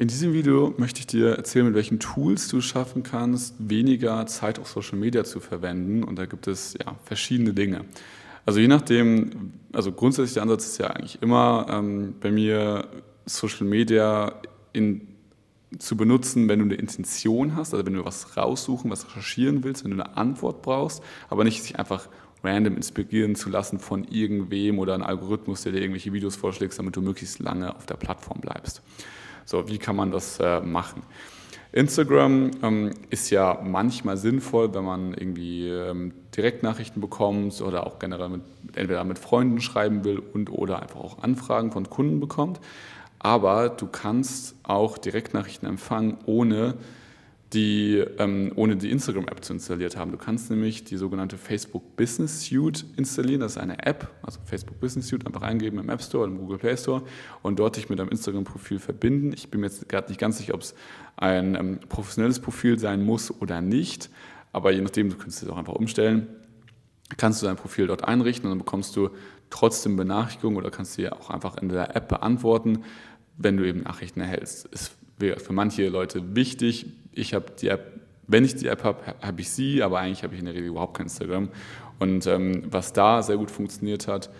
In diesem Video möchte ich dir erzählen, mit welchen Tools du schaffen kannst, weniger Zeit auf Social Media zu verwenden. Und da gibt es ja verschiedene Dinge. Also je nachdem, also grundsätzlich der Ansatz ist ja eigentlich immer ähm, bei mir Social Media in, zu benutzen, wenn du eine Intention hast, also wenn du was raussuchen, was recherchieren willst, wenn du eine Antwort brauchst, aber nicht sich einfach random inspirieren zu lassen von irgendwem oder einem Algorithmus, der dir irgendwelche Videos vorschlägt, damit du möglichst lange auf der Plattform bleibst. So, wie kann man das äh, machen? Instagram ähm, ist ja manchmal sinnvoll, wenn man irgendwie ähm, Direktnachrichten bekommt oder auch generell mit, entweder mit Freunden schreiben will und oder einfach auch Anfragen von Kunden bekommt. Aber du kannst auch Direktnachrichten empfangen, ohne die, ähm, ohne die Instagram-App zu installiert haben. Du kannst nämlich die sogenannte Facebook Business Suite installieren. Das ist eine App, also Facebook Business Suite, einfach eingeben im App Store oder im Google Play Store und dort dich mit deinem Instagram-Profil verbinden. Ich bin mir jetzt gerade nicht ganz sicher, ob es ein ähm, professionelles Profil sein muss oder nicht, aber je nachdem, du kannst es auch einfach umstellen, kannst du dein Profil dort einrichten und dann bekommst du trotzdem Benachrichtigungen oder kannst sie auch einfach in der App beantworten, wenn du eben Nachrichten erhältst. Ist für manche Leute wichtig. Ich habe die App, wenn ich die App habe, habe ich sie, aber eigentlich habe ich in der Regel überhaupt kein Instagram. Und ähm, was da sehr gut funktioniert hat,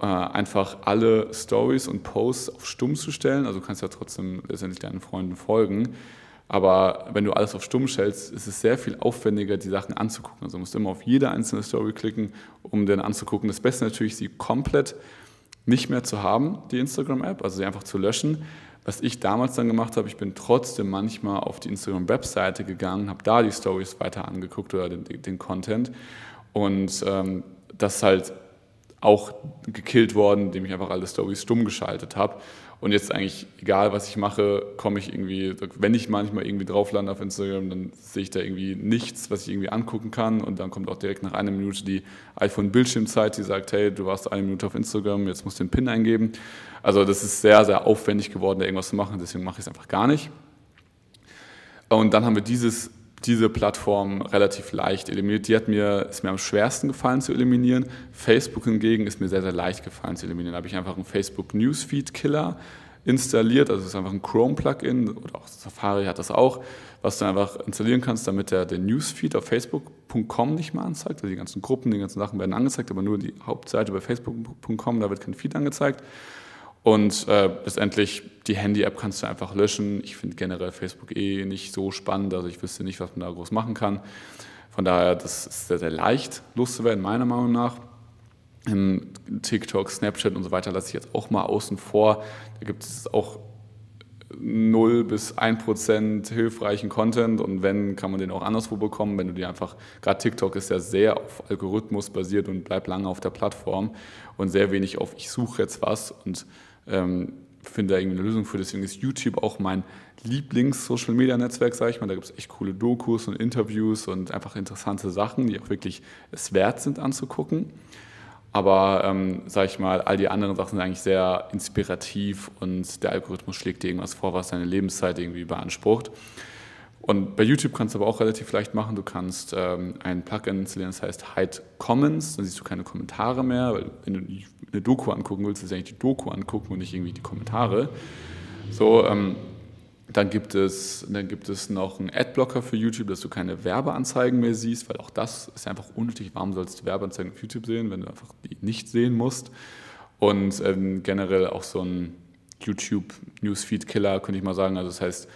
äh, einfach alle Stories und Posts auf Stumm zu stellen. Also du kannst ja trotzdem letztendlich deinen Freunden folgen. Aber wenn du alles auf Stumm stellst, ist es sehr viel aufwendiger, die Sachen anzugucken. Also du musst immer auf jede einzelne Story klicken, um dann anzugucken. Das Beste natürlich, sie komplett nicht mehr zu haben, die Instagram-App, also sie einfach zu löschen. Was ich damals dann gemacht habe, ich bin trotzdem manchmal auf die Instagram-Webseite gegangen, habe da die Stories weiter angeguckt oder den, den Content. Und ähm, das ist halt auch gekillt worden, indem ich einfach alle Stories stumm geschaltet habe. Und jetzt eigentlich, egal was ich mache, komme ich irgendwie, wenn ich manchmal irgendwie drauf lande auf Instagram, dann sehe ich da irgendwie nichts, was ich irgendwie angucken kann. Und dann kommt auch direkt nach einer Minute die iPhone-Bildschirmzeit, die sagt, hey, du warst eine Minute auf Instagram, jetzt musst du den PIN eingeben. Also das ist sehr, sehr aufwendig geworden, da irgendwas zu machen, deswegen mache ich es einfach gar nicht. Und dann haben wir dieses diese Plattform relativ leicht eliminiert. Die hat mir, ist mir am schwersten gefallen zu eliminieren. Facebook hingegen ist mir sehr, sehr leicht gefallen zu eliminieren. Da habe ich einfach einen Facebook Newsfeed Killer installiert, also es ist einfach ein Chrome-Plugin oder auch Safari hat das auch, was du einfach installieren kannst, damit der den Newsfeed auf facebook.com nicht mehr anzeigt. Also die ganzen Gruppen, die ganzen Sachen werden angezeigt, aber nur die Hauptseite bei facebook.com, da wird kein Feed angezeigt. Und äh, letztendlich die Handy-App kannst du einfach löschen. Ich finde generell Facebook eh nicht so spannend, also ich wüsste nicht, was man da groß machen kann. Von daher, das ist sehr, sehr leicht loszuwerden, meiner Meinung nach. In TikTok, Snapchat und so weiter lasse ich jetzt auch mal außen vor. Da gibt es auch 0 bis 1 Prozent hilfreichen Content und wenn, kann man den auch anderswo bekommen, wenn du dir einfach, gerade TikTok ist ja sehr auf Algorithmus basiert und bleibt lange auf der Plattform und sehr wenig auf ich suche jetzt was und ähm, finde da irgendwie eine Lösung für. Deswegen ist YouTube auch mein Lieblings-Social-Media-Netzwerk, sage ich mal. Da gibt es echt coole Dokus und Interviews und einfach interessante Sachen, die auch wirklich es wert sind anzugucken. Aber, ähm, sage ich mal, all die anderen Sachen sind eigentlich sehr inspirativ und der Algorithmus schlägt dir irgendwas vor, was deine Lebenszeit irgendwie beansprucht. Und bei YouTube kannst du aber auch relativ leicht machen. Du kannst ähm, ein Plugin installieren, das heißt Hide Comments. Dann siehst du keine Kommentare mehr, weil wenn du eine Doku angucken willst, du eigentlich die Doku angucken und nicht irgendwie die Kommentare. So, ähm, dann gibt, es, dann gibt es noch einen Adblocker für YouTube, dass du keine Werbeanzeigen mehr siehst, weil auch das ist einfach unnötig. Warum sollst du Werbeanzeigen auf YouTube sehen, wenn du einfach die nicht sehen musst? Und ähm, generell auch so ein YouTube Newsfeed Killer, könnte ich mal sagen. Also das heißt,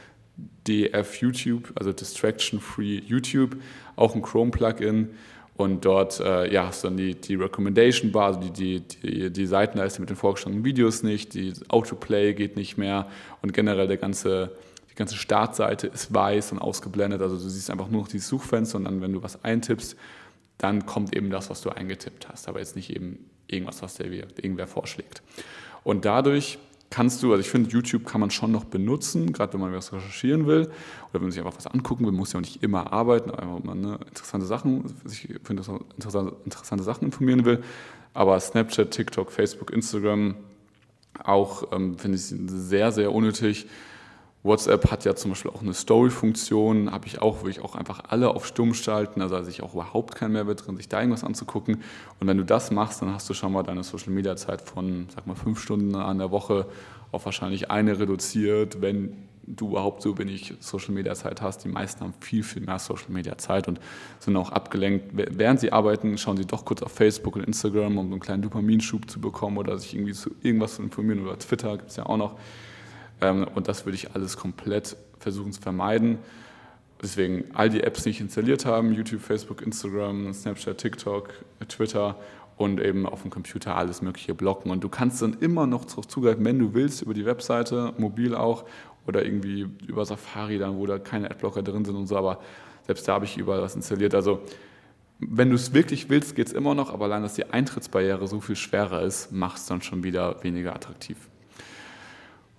DF YouTube, also Distraction Free YouTube, auch ein Chrome-Plugin. Und dort äh, ja, hast du dann die, die Recommendation Bar, also die, die, die, die Seitenleiste mit den vorgeschlagenen Videos nicht, die Autoplay geht nicht mehr und generell der ganze, die ganze Startseite ist weiß und ausgeblendet. Also du siehst einfach nur noch dieses Suchfenster und dann, wenn du was eintippst, dann kommt eben das, was du eingetippt hast, aber jetzt nicht eben irgendwas, was dir irgendwer vorschlägt. Und dadurch kannst du, also ich finde, YouTube kann man schon noch benutzen, gerade wenn man was recherchieren will oder wenn man sich einfach was angucken will, muss ja auch nicht immer arbeiten, wenn man ne, interessante Sachen, sich für interessante, interessante Sachen informieren will. Aber Snapchat, TikTok, Facebook, Instagram auch ähm, finde ich sehr, sehr unnötig. WhatsApp hat ja zum Beispiel auch eine Story-Funktion, habe ich auch, wo ich auch einfach alle auf Stumm schalten, also da ich auch überhaupt keinen Mehrwert drin, sich da irgendwas anzugucken. Und wenn du das machst, dann hast du schon mal deine Social-Media-Zeit von, sag mal, fünf Stunden an der Woche auf wahrscheinlich eine reduziert, wenn du überhaupt so wenig Social Media Zeit hast. Die meisten haben viel, viel mehr Social Media Zeit und sind auch abgelenkt. Während sie arbeiten, schauen sie doch kurz auf Facebook und Instagram, um so einen kleinen Dopaminschub zu bekommen oder sich irgendwie zu irgendwas zu informieren oder Twitter gibt es ja auch noch. Ähm, und das würde ich alles komplett versuchen zu vermeiden. Deswegen all die Apps, die ich installiert habe, YouTube, Facebook, Instagram, Snapchat, TikTok, Twitter und eben auf dem Computer alles Mögliche blocken. Und du kannst dann immer noch darauf zugreifen, wenn du willst, über die Webseite, mobil auch oder irgendwie über Safari, dann, wo da keine Adblocker drin sind und so. Aber selbst da habe ich überall was installiert. Also wenn du es wirklich willst, geht es immer noch, aber allein, dass die Eintrittsbarriere so viel schwerer ist, macht es dann schon wieder weniger attraktiv.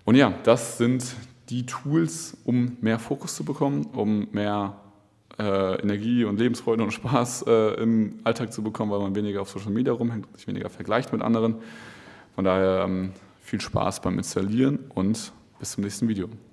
Und ja, das sind die Tools, um mehr Fokus zu bekommen, um mehr äh, Energie und Lebensfreude und Spaß äh, im Alltag zu bekommen, weil man weniger auf Social Media rumhängt, sich weniger vergleicht mit anderen. Von daher ähm, viel Spaß beim Installieren und bis zum nächsten Video.